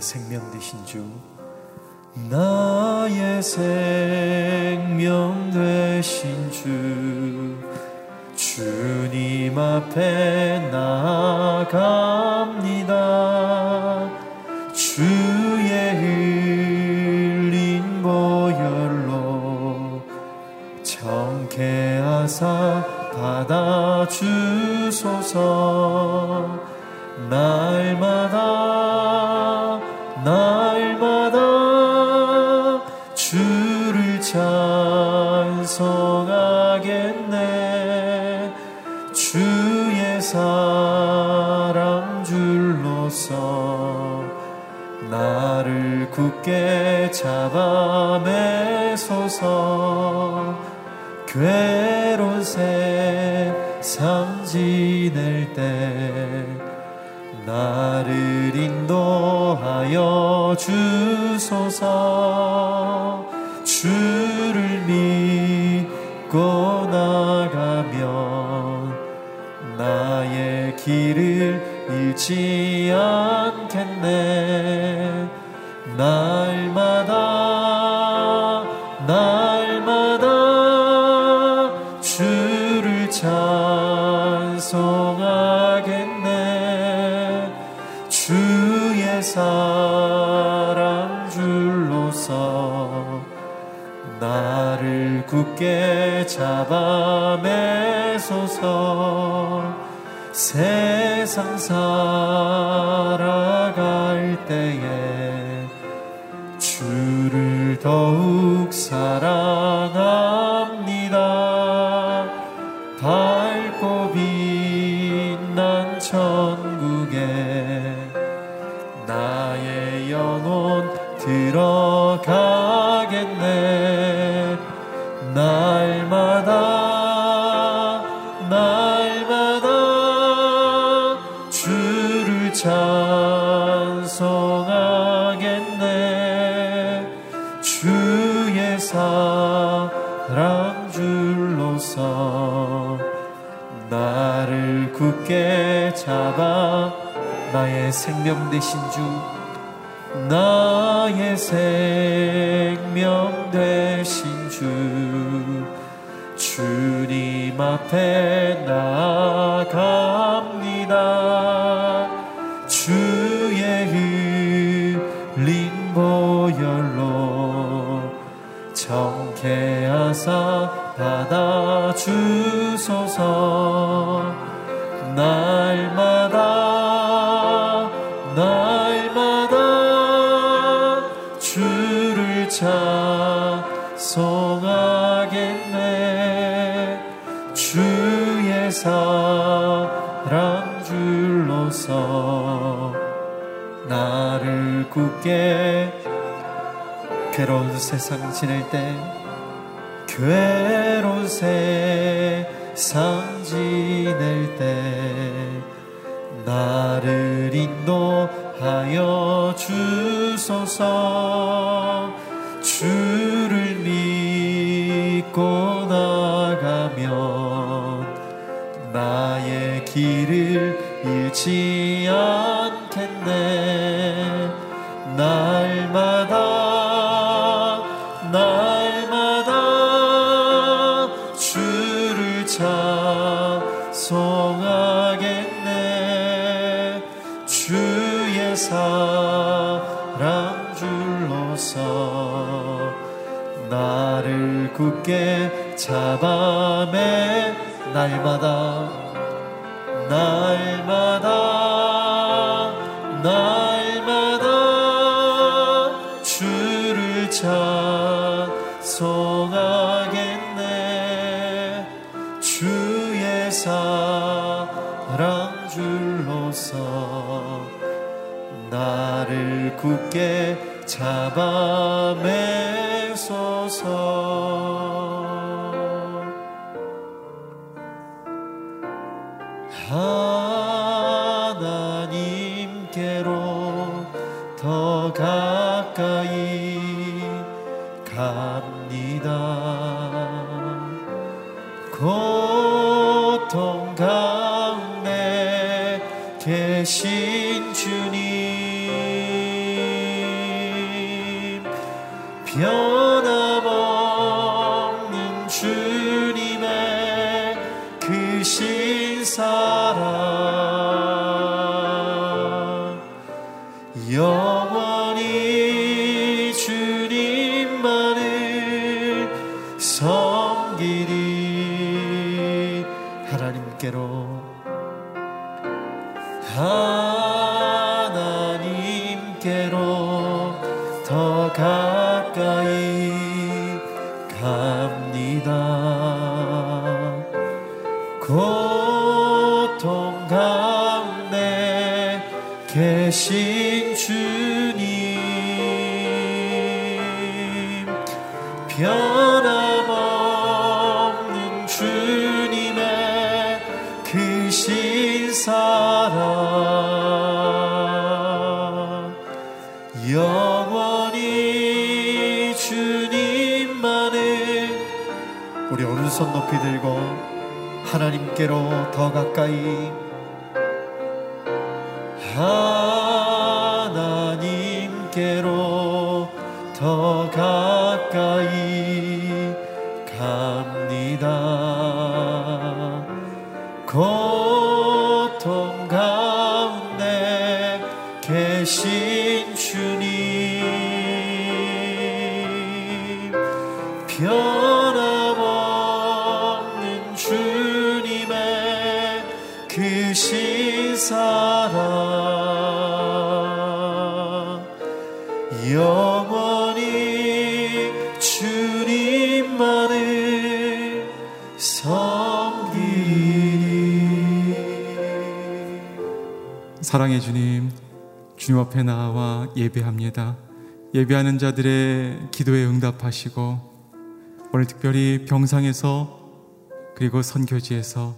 생명 되신 주. 나의 생명 되신 주. 주님 앞에 나갑니다. 주의 흘린 보혈로 정케 하사 받아주소서. 날마다 주의 사랑 줄로서 나를 굳게 잡아매소서. 괴로운 세상 지낼 때 나를 인도하여 주소서 길을 잃지 않겠네. 날마다 날마다 주를 찬송하겠네. 주의 사랑 줄로서 나를 굳게 잡아매소서 세상 살아갈 때에 주를 더욱 사랑 생명 되신 주 나의 생명 되신 주. 주님 앞에 나갑니다. 주의 흘린 보혈로 정케 하사 받아주소서 괴로운 세상 지낼 때 괴로운 세상 지낼 때 나를 인도하여 주소서. 주를 믿고 나가면 나의 길을 잃지 날마다 가까 변함없는 주님의 크신 사랑. 영원히 주님만을 우리 오른손 높이 들고 하나님께로 더 가까이 하나님께로 더 가까이 사랑의 주님, 주님 앞에 나와 예배합니다. 예배하는 자들의 기도에 응답하시고 오늘 특별히 병상에서 그리고 선교지에서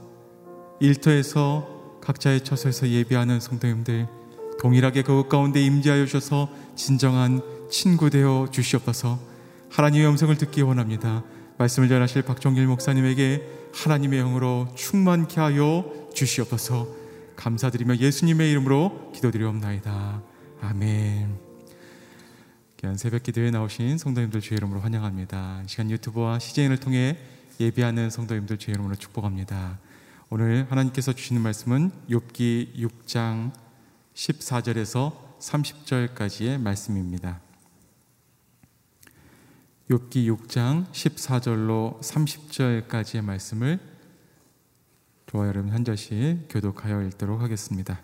일터에서 각자의 처소에서 예배하는 성도님들 동일하게 그것 가운데 임재하여 주셔서 진정한 친구 되어 주시옵소서. 하나님의 음성을 듣기 원합니다. 말씀을 전하실 박종길 목사님에게 하나님의 영으로 충만케 하여 주시옵소서. 감사드리며 예수님의 이름으로 기도드리옵나이다. 아멘. 귀한 새벽 기도에 나오신 성도님들 주의 이름으로 환영합니다. 이 시간 유튜브와 CJN을 통해 예배하는 성도님들 주의 이름으로 축복합니다. 오늘 하나님께서 주시는 말씀은 욥기 6장 14절에서 30절까지의 말씀입니다. 욥기 6장 14절로 30절까지의 말씀을 저와 여러분 한 절씩 교독하여 읽도록 하겠습니다.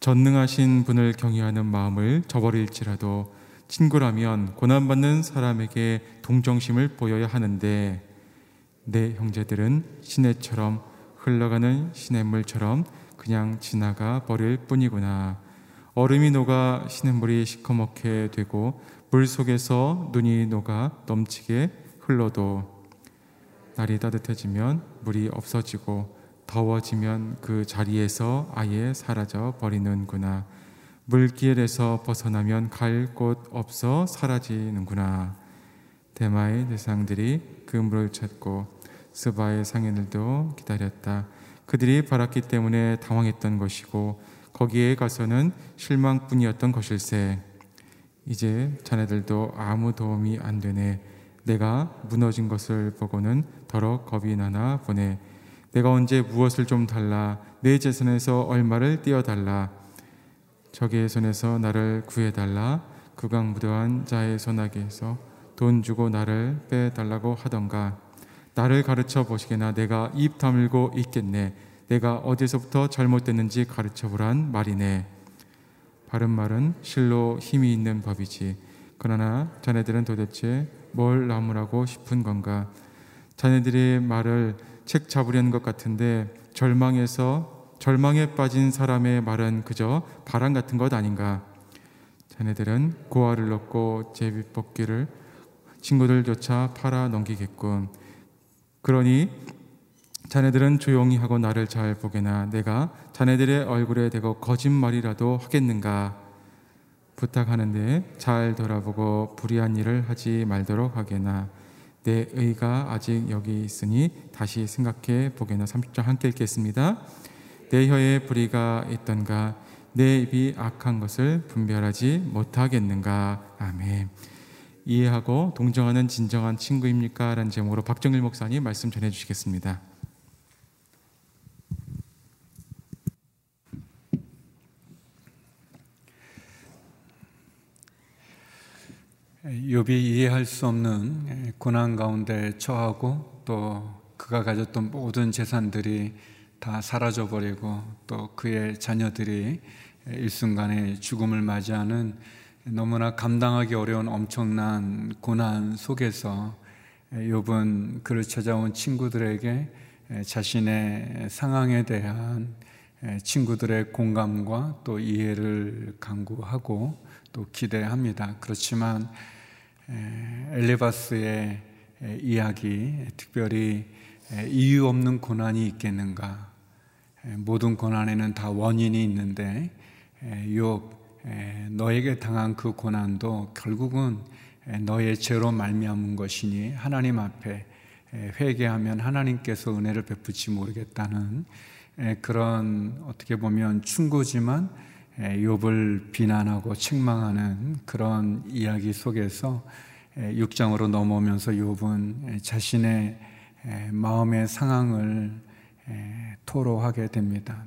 전능하신 분을 경외하는 마음을 저버릴지라도 친구라면 고난받는 사람에게 동정심을 보여야 하는데 내 형제들은 시내처럼 흘러가는 시냇물처럼 그냥 지나가 버릴 뿐이구나. 얼음이 녹아 시냇물이 시커멓게 되고 물 속에서 눈이 녹아 넘치게 흘러도 날이 따뜻해지면 물이 없어지고 더워지면 그 자리에서 아예 사라져 버리는구나. 물길에서 벗어나면 갈 곳 없어 사라지는구나. 대마의 대상들이 그 물을 찾고 스바의 상인들도 기다렸다. 그들이 바랐기 때문에 당황했던 것이고 거기에 가서는 실망뿐이었던 것일세. 이제 자네들도 아무 도움이 안 되네. 내가 무너진 것을 보고는 더러 겁이 나나 보네. 내가 언제 무엇을 좀 달라. 내 재산에서 얼마를 떼어달라. 적의 손에서 나를 구해달라. 극악무도한 자의 손아귀에서 돈 주고 나를 빼달라고 하던가. 나를 가르쳐 보시게나 내가 입 다물고 있겠네. 내가 어디서부터 잘못됐는지 가르쳐 보란 말이네. 바른 말은 실로 힘이 있는 법이지. 그러나 자네들은 도대체 뭘 나무라고 싶은 건가? 자네들의 말을 책 잡으려는 것 같은데 절망에서 절망에 빠진 사람의 말은 그저 바람 같은 것 아닌가? 자네들은 고아를 넣고 제비뽑기를 친구들조차 팔아 넘기겠군. 그러니 자네들은 조용히 하고 나를 잘 보게나 내가 자네들의 얼굴에 대고 거짓말이라도 하겠는가 부탁하는데 잘 돌아보고 불의한 일을 하지 말도록 하게나 내 의가 아직 여기 있으니 다시 생각해 보게나 30절 함께 읽겠습니다. 내 혀에 불의가 있던가 내 입이 악한 것을 분별하지 못하겠는가 아멘. 이해하고 동정하는 진정한 친구입니까? 라는 제목으로 박정일 목사님 말씀 전해 주시겠습니다. 욥이 이해할 수 없는 고난 가운데 처하고 또 그가 가졌던 모든 재산들이 다 사라져 버리고 또 그의 자녀들이 일순간에 죽음을 맞이하는 너무나 감당하기 어려운 엄청난 고난 속에서 욥은 그를 찾아온 친구들에게 자신의 상황에 대한 친구들의 공감과 또 이해를 강구하고 또 기대합니다. 그렇지만 엘리바스의 이야기, 특별히 이유 없는 고난이 있겠는가? 모든 고난에는 다 원인이 있는데, 욥 너에게 당한 그 고난도 결국은 너의 죄로 말미암은 것이니 하나님 앞에 회개하면 하나님께서 은혜를 베푸지 모르겠다는 그런 어떻게 보면 충고지만 욥을 비난하고 책망하는 그런 이야기 속에서 6장으로 넘어오면서 욥은 자신의 마음의 상황을 토로하게 됩니다.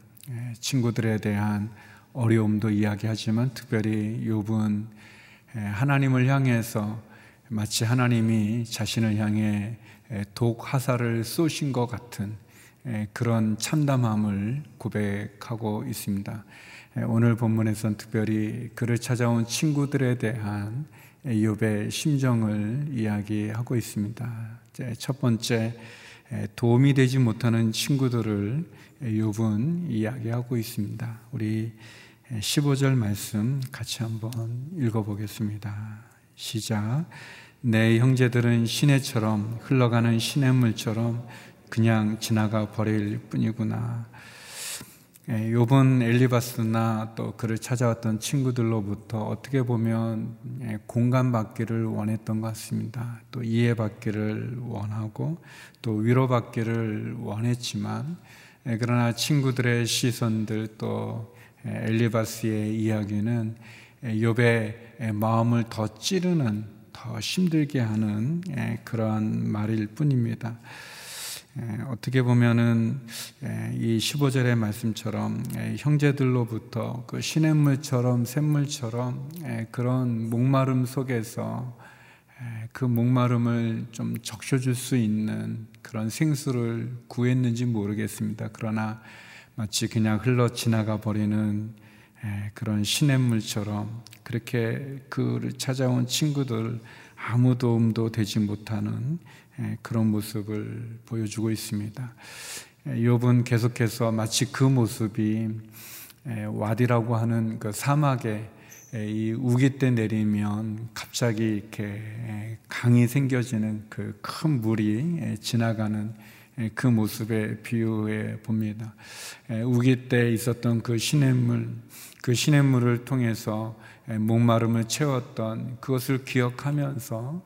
친구들에 대한 어려움도 이야기하지만 특별히 욥은 하나님을 향해서 마치 하나님이 자신을 향해 독 화살을 쏘신 것 같은 그런 참담함을 고백하고 있습니다. 오늘 본문에선 특별히 그를 찾아온 친구들에 대한 욥의 심정을 이야기하고 있습니다. 첫 번째 도움이 되지 못하는 친구들을 욥은 이야기하고 있습니다. 우리 15절 말씀 같이 한번 읽어보겠습니다. 시작. 내 형제들은 시내처럼 흘러가는 시냇물처럼 그냥 지나가 버릴 뿐이구나. 요번 엘리바스나 또 그를 찾아왔던 친구들로부터 어떻게 보면 예, 공감받기를 원했던 것 같습니다. 또 이해받기를 원하고 또 위로받기를 원했지만 예, 그러나 친구들의 시선들 또 예, 엘리바스의 이야기는 욥의 마음을 더 찌르는 더 힘들게 하는 그러한 말일 뿐입니다. 어떻게 보면은 이 15절의 말씀처럼 형제들로부터 그 시냇물처럼 샘물처럼 그런 목마름 속에서 그 목마름을 좀 적셔줄 수 있는 그런 생수를 구했는지 모르겠습니다. 그러나 마치 그냥 흘러 지나가 버리는 그런 시냇물처럼 그렇게 그를 찾아온 친구들 아무 도움도 되지 못하는 그런 모습을 보여주고 있습니다. 욥은 계속해서 마치 그 모습이 와디라고 하는 그 사막에 이 우기 때 내리면 갑자기 이렇게 강이 생겨지는 그 큰 물이 지나가는 그 모습에 비유해 봅니다. 우기 때 있었던 그 시냇물, 그 시냇물을 통해서 목마름을 채웠던 그것을 기억하면서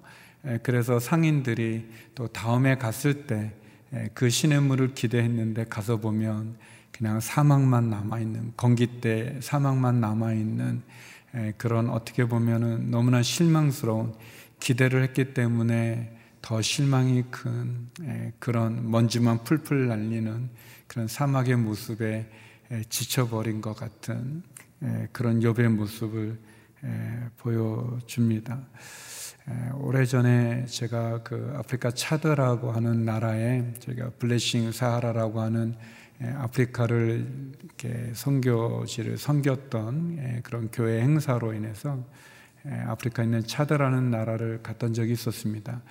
그래서 상인들이 또 다음에 갔을 때 그 시냇물을 기대했는데 가서 보면 그냥 사막만 남아있는 건기 때 사막만 남아있는 그런 어떻게 보면은 너무나 실망스러운 기대를 했기 때문에 더 실망이 큰 그런 먼지만 풀풀 날리는 그런 사막의 모습에 지쳐버린 것 같은 그런 욥의 모습을 보여줍니다. 오래전에 제가 그 아프리카 차드라고 하는 나라에 저희가 블레싱 사하라라고 하는 아프리카를 이렇게 선교지를 섬겼던 그런 교회 행사로 인해서 아프리카에 있는 차드라는 나라를 갔던 적이 있었습니다.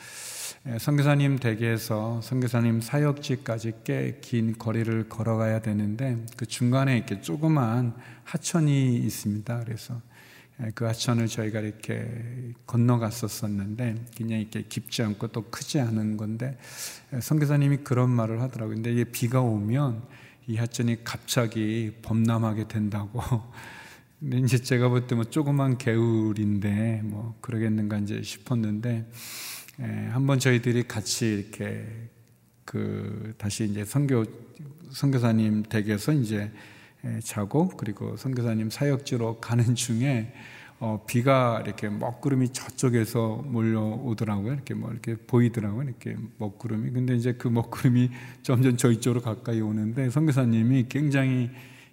선교사님 댁에서 선교사님 사역지까지 꽤 긴 거리를 걸어가야 되는데 그 중간에 이렇게 조그만 하천이 있습니다. 그래서 예, 그 하천을 저희가 이렇게 건너갔었었는데 그냥 이렇게 깊지 않고 또 크지 않은 건데 예, 선교사님이 그런 말을 하더라고요. 근데 이게 비가 오면 이 하천이 갑자기 범람하게 된다고. 근데 이제 제가 볼 때 뭐 조그만 개울인데 뭐 그러겠는가 이제 싶었는데 에, 예, 한번 저희들이 같이 이렇게 그 다시 이제 선교 선교사님 댁에서 이제 자고 그리고 선교사님 사역지로 가는 중에 어, 비가 이렇게 먹구름이 저쪽에서 몰려오더라고요. 이렇게 뭐 이렇게 보이더라고요. 이렇게 먹구름이. 근데 이제 그 먹구름이 점점 저희 쪽으로 가까이 오는데 선교사님이 굉장히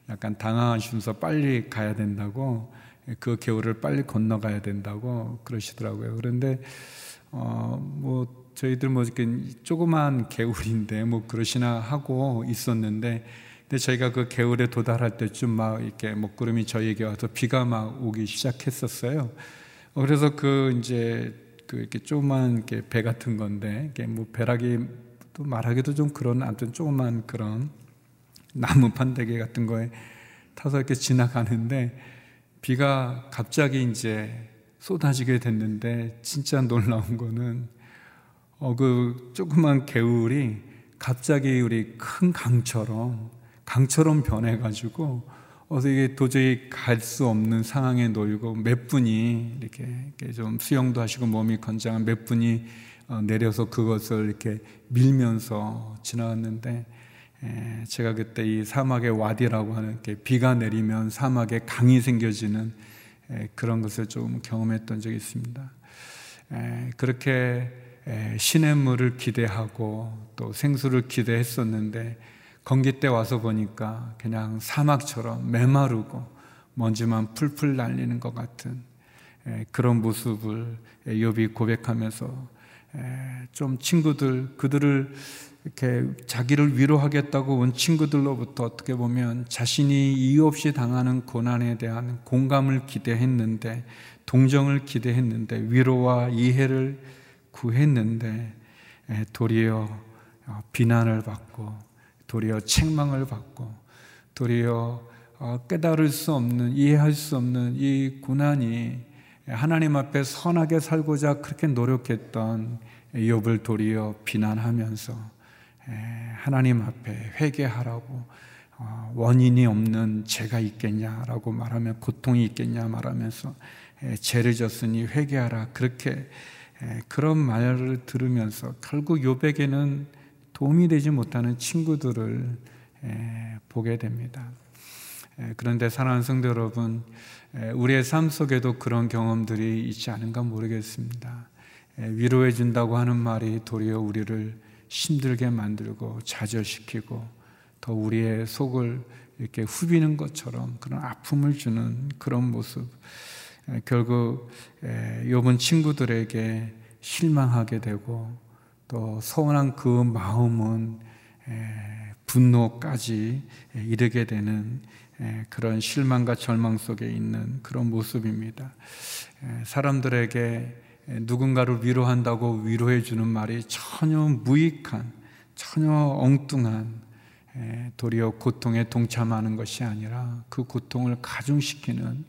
약간 당황하시면서 빨리 가야 된다고 그 개울을 빨리 건너가야 된다고 그러시더라고요. 그런데 어, 뭐 저희들 뭐 이렇게 조그만 개울인데 뭐 그러시나 하고 있었는데 근데 저희가 그 개울에 도달할 때쯤 막 이렇게 먹구름이 저희에게 와서 비가 막 오기 시작했었어요. 어, 그래서 그 이제 그 이렇게 조그만 이렇게 배 같은 건데 이게 뭐 배라기 또 말하기도 좀 그런 아무튼 조그만 그런 나무 판대기 같은 거에 타서 이렇게 지나가는데 비가 갑자기 이제 쏟아지게 됐는데 진짜 놀라운 거는 어 그 조그만 개울이 갑자기 우리 큰 강처럼 강처럼 변해가지고 어서 이게 도저히 갈 수 없는 상황에 놓이고 몇 분이 이렇게, 이렇게 좀 수영도 하시고 몸이 건장한 몇 분이 어, 내려서 그것을 이렇게 밀면서 지나갔는데 제가 그때 이 사막의 와디라고 하는 비가 내리면 사막에 강이 생겨지는 그런 것을 좀 경험했던 적이 있습니다. 그렇게 시냇물을 기대하고 또 생수를 기대했었는데 건기 때 와서 보니까 그냥 사막처럼 메마르고 먼지만 풀풀 날리는 것 같은 그런 모습을 욥이 고백하면서 좀 친구들 그들을 이렇게 자기를 위로하겠다고 온 친구들로부터 어떻게 보면 자신이 이유 없이 당하는 고난에 대한 공감을 기대했는데 동정을 기대했는데 위로와 이해를 구했는데 도리어 어, 비난을 받고 도리어 책망을 받고 도리어 어, 깨달을 수 없는 이해할 수 없는 이 고난이 하나님 앞에 선하게 살고자 그렇게 노력했던 욥을 도리어 비난하면서 하나님 앞에 회개하라고 어, 원인이 없는 죄가 있겠냐라고 말하면 고통이 있겠냐 말하면서 죄를 졌으니 회개하라. 그렇게 그런 말을 들으면서 결국 요백에는 도움이 되지 못하는 친구들을 보게 됩니다. 그런데 사랑하는 성도 여러분, 우리의 삶 속에도 그런 경험들이 있지 않은가 모르겠습니다. 위로해 준다고 하는 말이 도리어 우리를 힘들게 만들고 좌절시키고 더 우리의 속을 이렇게 후비는 것처럼 그런 아픔을 주는 그런 모습. 결국 욥은 친구들에게 실망하게 되고 또 서운한 그 마음은 분노까지 이르게 되는 그런 실망과 절망 속에 있는 그런 모습입니다. 사람들에게 누군가를 위로한다고 위로해 주는 말이 전혀 무익한, 전혀 엉뚱한 도리어 고통에 동참하는 것이 아니라 그 고통을 가중시키는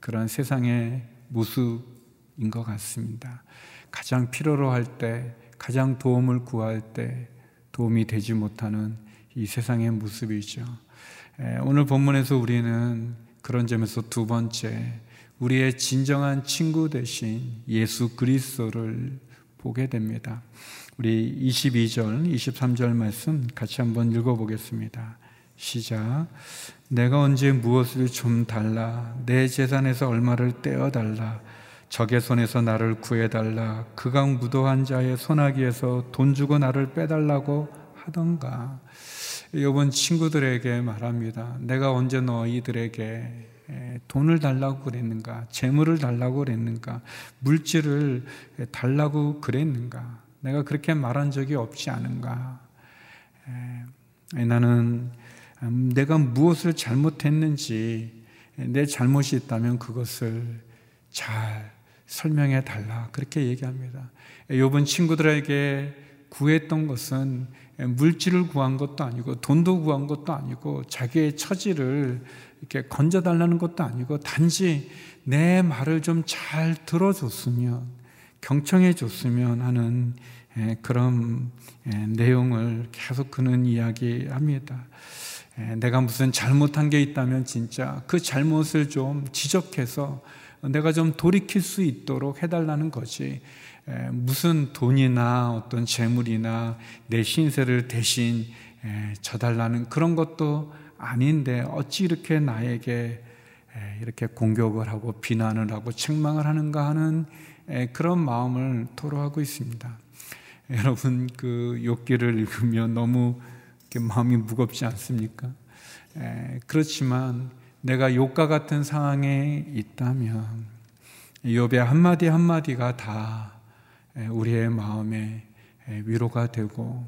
그런 세상의 모습인 것 같습니다. 가장 필요로 할 때, 가장 도움을 구할 때 도움이 되지 못하는 이 세상의 모습이죠. 오늘 본문에서 우리는 그런 점에서 두 번째, 우리의 진정한 친구 대신 예수 그리스도를 보게 됩니다. 우리 22절, 23절 말씀 같이 한번 읽어보겠습니다. 시작. 내가 언제 무엇을 좀 달라. 내 재산에서 얼마를 떼어달라. 적의 손에서 나를 구해달라. 그강 무도한 자의 손아귀에서 돈 주고 나를 빼달라고 하던가. 요번 친구들에게 말합니다. 내가 언제 너희들에게 돈을 달라고 그랬는가? 재물을 달라고 그랬는가? 물질을 달라고 그랬는가? 내가 그렇게 말한 적이 없지 않은가? 나는 음, 내가 무엇을 잘못했는지 내 잘못이 있다면 그것을 잘 설명해 달라. 그렇게 얘기합니다. 요번 친구들에게 구했던 것은 물질을 구한 것도 아니고 돈도 구한 것도 아니고 자기의 처지를 이렇게 건져 달라는 것도 아니고 단지 내 말을 좀 잘 들어줬으면 경청해 줬으면 하는 예, 그런 예, 내용을 계속 그는 이야기합니다. 예, 내가 무슨 잘못한 게 있다면 진짜 그 잘못을 좀 지적해서 내가 좀 돌이킬 수 있도록 해달라는 거지. 무슨 돈이나 어떤 재물이나 내 신세를 대신 져달라는 그런 것도 아닌데 어찌 이렇게 나에게 이렇게 공격을 하고 비난을 하고 책망을 하는가 하는 그런 마음을 토로하고 있습니다. 여러분 그 욕기를 읽으면 너무 마음이 무겁지 않습니까? 그렇지만 내가 욕과 같은 상황에 있다면 욥의 한마디 한마디가 다 우리의 마음에 위로가 되고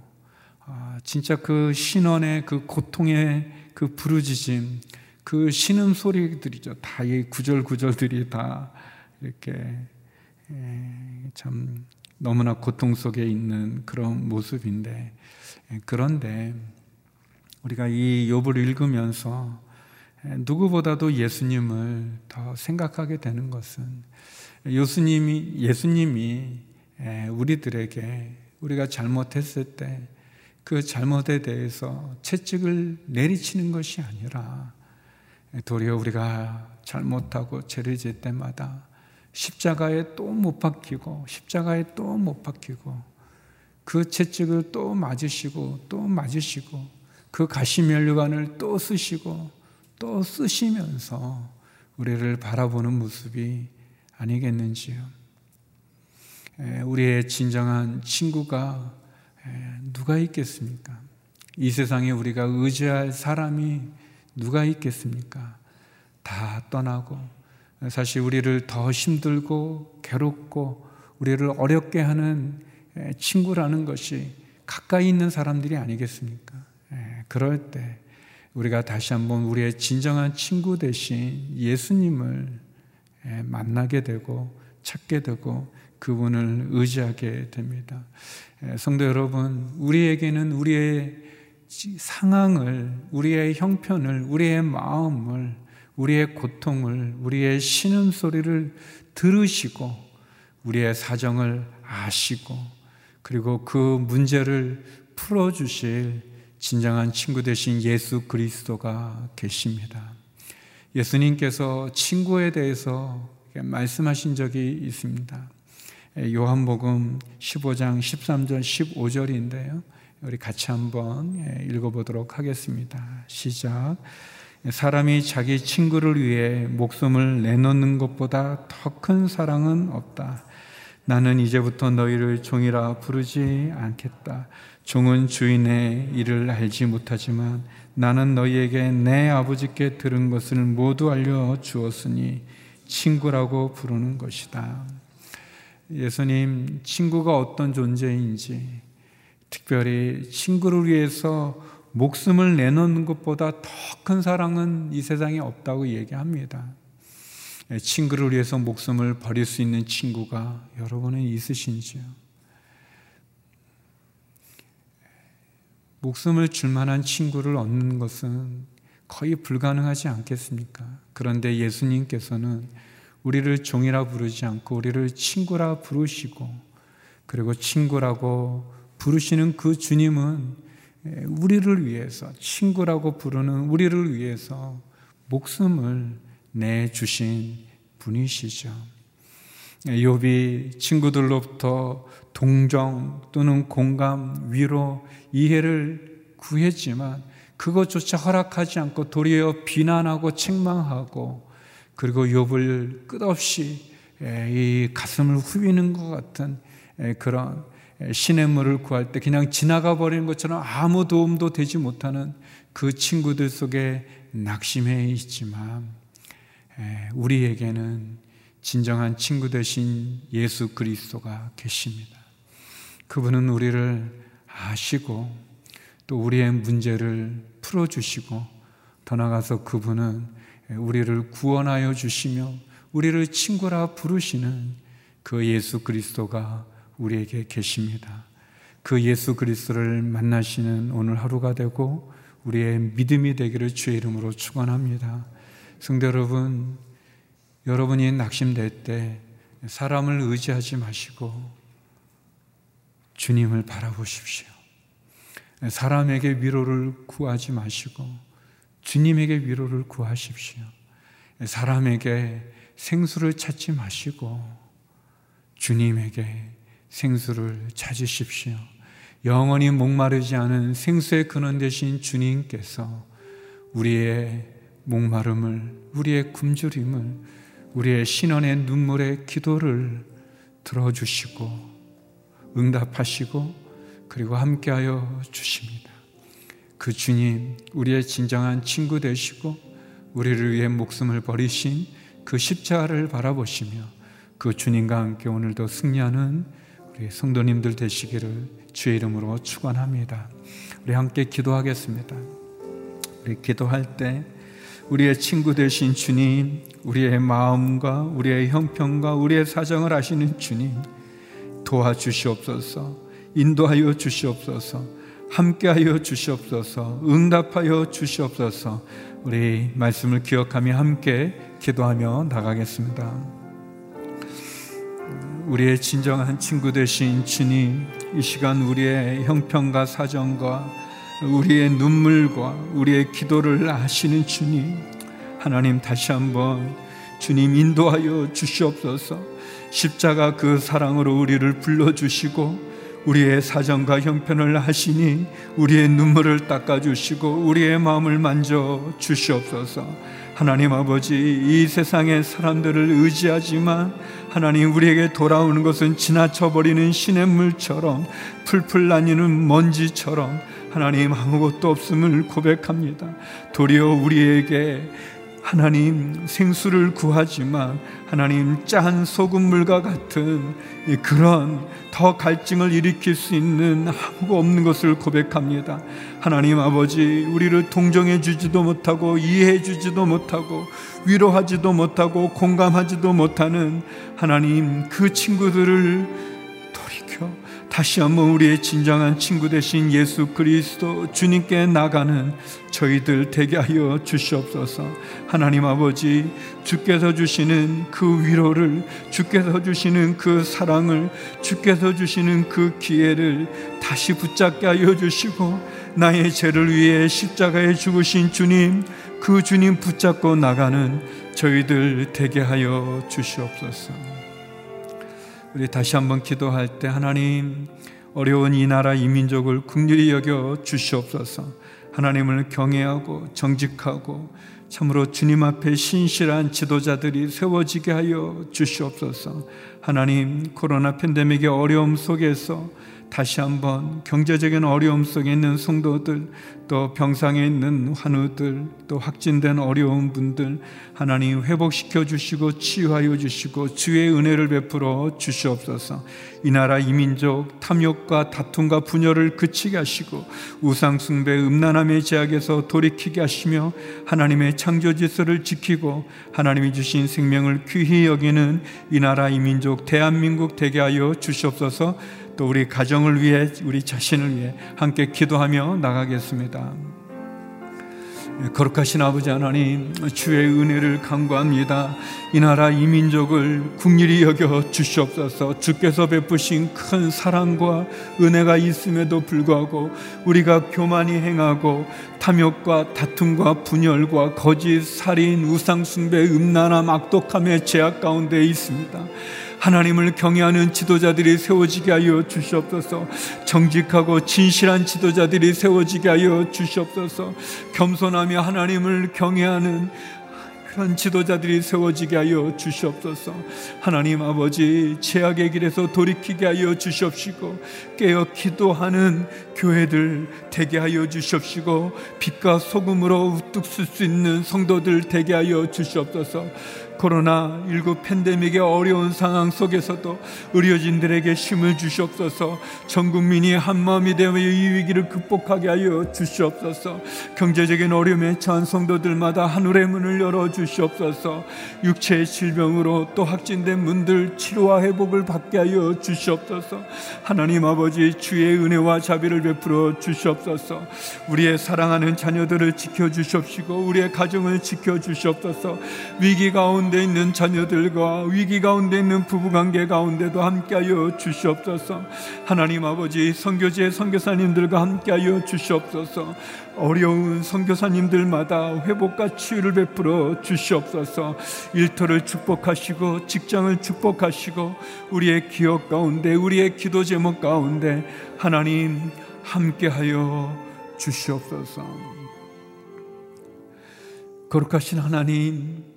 아, 진짜 그 신원의 그 고통의 그 부르짖음 그 신음 소리들이죠. 다 이 구절 구절들이 다 이렇게 참 너무나 고통 속에 있는 그런 모습인데 그런데 우리가 이 욥을 읽으면서 누구보다도 예수님을 더 생각하게 되는 것은 예수님이 예수님이 우리들에게 우리가 잘못했을 때 그 잘못에 대해서 채찍을 내리치는 것이 아니라 도리어 우리가 잘못하고 죄를 질 때마다 십자가에 또 못 박히고 십자가에 또 못 박히고 그 채찍을 또 맞으시고 또 맞으시고 그 가시면류관을 또 쓰시고 또 쓰시면서 우리를 바라보는 모습이 아니겠는지요. 우리의 진정한 친구가 누가 있겠습니까? 이 세상에 우리가 의지할 사람이 누가 있겠습니까? 다 떠나고 사실 우리를 더 힘들고 괴롭고 우리를 어렵게 하는 친구라는 것이 가까이 있는 사람들이 아니겠습니까? 그럴 때 우리가 다시 한번 우리의 진정한 친구 대신 예수님을 만나게 되고 찾게 되고 그분을 의지하게 됩니다. 성도 여러분, 우리에게는 우리의 상황을, 우리의 형편을, 우리의 마음을, 우리의 고통을, 우리의 신음소리를 들으시고, 우리의 사정을 아시고, 그리고 그 문제를 풀어주실 진정한 친구 되신 예수 그리스도가 계십니다. 예수님께서 친구에 대해서 말씀하신 적이 있습니다. 요한복음 15장 13절 15절인데요. 우리 같이 한번 읽어보도록 하겠습니다. 시작. 사람이 자기 친구를 위해 목숨을 내놓는 것보다 더 큰 사랑은 없다. 나는 이제부터 너희를 종이라 부르지 않겠다. 종은 주인의 일을 알지 못하지만 나는 너희에게 내 아버지께 들은 것을 모두 알려 주었으니 친구라고 부르는 것이다. 예수님, 친구가 어떤 존재인지, 특별히 친구를 위해서 목숨을 내놓는 것보다 더 큰 사랑은 이 세상에 없다고 얘기합니다. 친구를 위해서 목숨을 버릴 수 있는 친구가 여러분은 있으신지요? 목숨을 줄 만한 친구를 얻는 것은 거의 불가능하지 않겠습니까? 그런데 예수님께서는 우리를 종이라 부르지 않고 우리를 친구라 부르시고 그리고 친구라고 부르시는 그 주님은 우리를 위해서 친구라고 부르는 우리를 위해서 목숨을 내 주신 분이시죠. 욥이 친구들로부터 동정 또는 공감, 위로, 이해를 구했지만 그것조차 허락하지 않고 도리어 비난하고 책망하고 그리고 욥을 끝없이 이 가슴을 후비는 것 같은 그런 시냇물을 구할 때 그냥 지나가 버리는 것처럼 아무 도움도 되지 못하는 그 친구들 속에 낙심해 있지만 우리에게는 진정한 친구 되신 예수 그리스도가 계십니다. 그분은 우리를 아시고 또 우리의 문제를 풀어주시고 더 나아가서 그분은 우리를 구원하여 주시며 우리를 친구라 부르시는 그 예수 그리스도가 우리에게 계십니다. 그 예수 그리스도를 만나시는 오늘 하루가 되고 우리의 믿음이 되기를 주의 이름으로 축원합니다. 성도 여러분, 여러분이 낙심될 때 사람을 의지하지 마시고 주님을 바라보십시오. 사람에게 위로를 구하지 마시고 주님에게 위로를 구하십시오. 사람에게 생수를 찾지 마시고 주님에게 생수를 찾으십시오. 영원히 목마르지 않은 생수의 근원 되신 주님께서 우리의 목마름을, 우리의 굶주림을, 우리의 신원의 눈물의 기도를 들어주시고 응답하시고 그리고 함께하여 주십니다. 그 주님, 우리의 진정한 친구 되시고 우리를 위해 목숨을 버리신 그 십자가를 바라보시며 그 주님과 함께 오늘도 승리하는 우리 성도님들 되시기를 주의 이름으로 축원합니다. 우리 함께 기도하겠습니다. 우리 기도할 때 우리의 친구 되신 주님, 우리의 마음과 우리의 형편과 우리의 사정을 아시는 주님 도와주시옵소서. 인도하여 주시옵소서. 함께하여 주시옵소서. 응답하여 주시옵소서. 우리 말씀을 기억하며 함께 기도하며 나가겠습니다. 우리의 진정한 친구 되신 주님, 이 시간 우리의 형편과 사정과 우리의 눈물과 우리의 기도를 아시는 주님, 하나님 다시 한번 주님 인도하여 주시옵소서. 십자가 그 사랑으로 우리를 불러주시고 우리의 사정과 형편을 하시니 우리의 눈물을 닦아주시고 우리의 마음을 만져 주시옵소서. 하나님 아버지, 이 세상의 사람들을 의지하지만 하나님 우리에게 돌아오는 것은 지나쳐버리는 시냇물처럼 풀풀 나뉘는 먼지처럼 하나님 아무것도 없음을 고백합니다. 도리어 우리에게 하나님 생수를 구하지만 하나님 짠 소금물과 같은 그런 더 갈증을 일으킬 수 있는 아무거 없는 것을 고백합니다. 하나님 아버지 우리를 동정해 주지도 못하고 이해해 주지도 못하고 위로하지도 못하고 공감하지도 못하는 하나님 그 친구들을 다시 한번 우리의 진정한 친구 되신 예수 그리스도 주님께 나가는 저희들 되게 하여 주시옵소서. 하나님 아버지, 주께서 주시는 그 위로를, 주께서 주시는 그 사랑을, 주께서 주시는 그 기회를 다시 붙잡게 하여 주시고, 나의 죄를 위해 십자가에 죽으신 주님, 그 주님 붙잡고 나가는 저희들 되게 하여 주시옵소서. 우리 다시 한번 기도할 때 하나님 어려운 이 나라 이 민족을 국률이 여겨 주시옵소서. 하나님을 경외하고 정직하고 참으로 주님 앞에 신실한 지도자들이 세워지게 하여 주시옵소서. 하나님 코로나 팬데믹의 어려움 속에서 다시 한번 경제적인 어려움 속에 있는 성도들 또 병상에 있는 환우들 또 확진된 어려운 분들 하나님 회복시켜 주시고 치유하여 주시고 주의 은혜를 베풀어 주시옵소서. 이 나라 이민족 탐욕과 다툼과 분열을 그치게 하시고 우상 숭배 음란함의 제약에서 돌이키게 하시며 하나님의 창조 질서를 지키고 하나님이 주신 생명을 귀히 여기는 이 나라 이민족 대한민국 되게 하여 주시옵소서. 또 우리 가정을 위해 우리 자신을 위해 함께 기도하며 나가겠습니다. 거룩하신 아버지 하나님 주의 은혜를 간구합니다. 이 나라 이 민족을 국률이 여겨 주시옵소서. 주께서 베푸신 큰 사랑과 은혜가 있음에도 불구하고 우리가 교만이 행하고 탐욕과 다툼과 분열과 거짓, 살인, 우상 숭배, 음란함, 악독함의 제약 가운데 있습니다. 하나님을 경외하는 지도자들이 세워지게 하여 주시옵소서. 정직하고 진실한 지도자들이 세워지게 하여 주시옵소서. 겸손하며 하나님을 경외하는 그런 지도자들이 세워지게 하여 주시옵소서. 하나님 아버지 죄악의 길에서 돌이키게 하여 주시옵시고 깨어 기도하는 교회들 되게 하여 주시옵시고 빛과 소금으로 우뚝 쓸 수 있는 성도들 되게 하여 주시옵소서. 코로나19 팬데믹의 어려운 상황 속에서도 의료진들에게 힘을 주시옵소서. 전 국민이 한마음이 되어 이 위기를 극복하게 하여 주시옵소서. 경제적인 어려움에 처한 성도들마다 하늘의 문을 열어 주시옵소서. 육체의 질병으로 또 확진된 분들 치료와 회복을 받게 하여 주시옵소서. 하나님 아버지 주의 은혜와 자비를 베풀어 주시옵소서. 우리의 사랑하는 자녀들을 지켜 주시옵시고 우리의 가정을 지켜 주시옵소서. 위기 가운데 가운데 있는 자녀들과 위기 가운데 있는 부부관계 가운데도 함께하여 주시옵소서. 하나님 아버지 선교지의 선교사님들과 함께하여 주시옵소서. 어려운 선교사님들마다 회복과 치유를 베풀어 주시옵소서. 일터를 축복하시고 직장을 축복하시고 우리의 기억 가운데 우리의 기도 제목 가운데 하나님 함께하여 주시옵소서. 거룩하신 하나님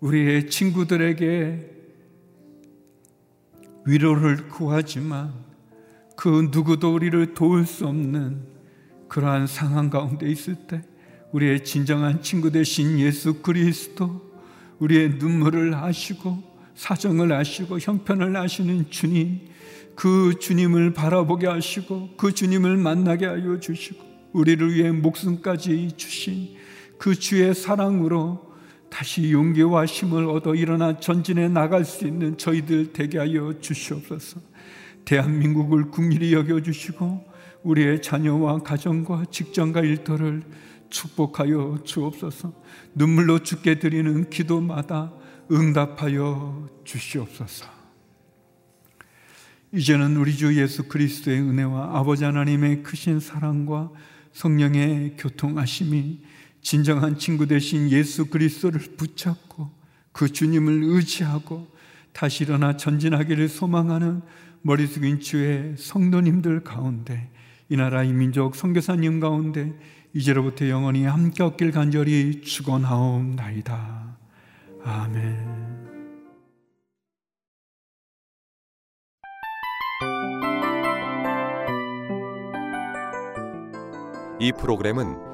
우리의 친구들에게 위로를 구하지만 그 누구도 우리를 도울 수 없는 그러한 상황 가운데 있을 때 우리의 진정한 친구 되신 예수 그리스도, 우리의 눈물을 아시고 사정을 아시고 형편을 아시는 주님, 그 주님을 바라보게 하시고 그 주님을 만나게 하여 주시고 우리를 위해 목숨까지 주신 그 주의 사랑으로 다시 용기와 힘을 얻어 일어나 전진해 나갈 수 있는 저희들 되게 하여 주시옵소서. 대한민국을 국민이 여겨 주시고 우리의 자녀와 가정과 직장과 일터를 축복하여 주옵소서. 눈물로 죽게 드리는 기도마다 응답하여 주시옵소서. 이제는 우리 주 예수 그리스도의 은혜와 아버지 하나님의 크신 사랑과 성령의 교통하심이 진정한 친구 되신 예수 그리스도를 붙잡고 그 주님을 의지하고 다시 일어나 전진하기를 소망하는 머리 숙인 주의 성도님들 가운데 이 나라 이민족 선교사님 가운데 이제로부터 영원히 함께 없길 간절히 축원하옵나이다. 아멘. 이 프로그램은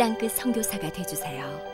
땅끝 성교사가 되주세요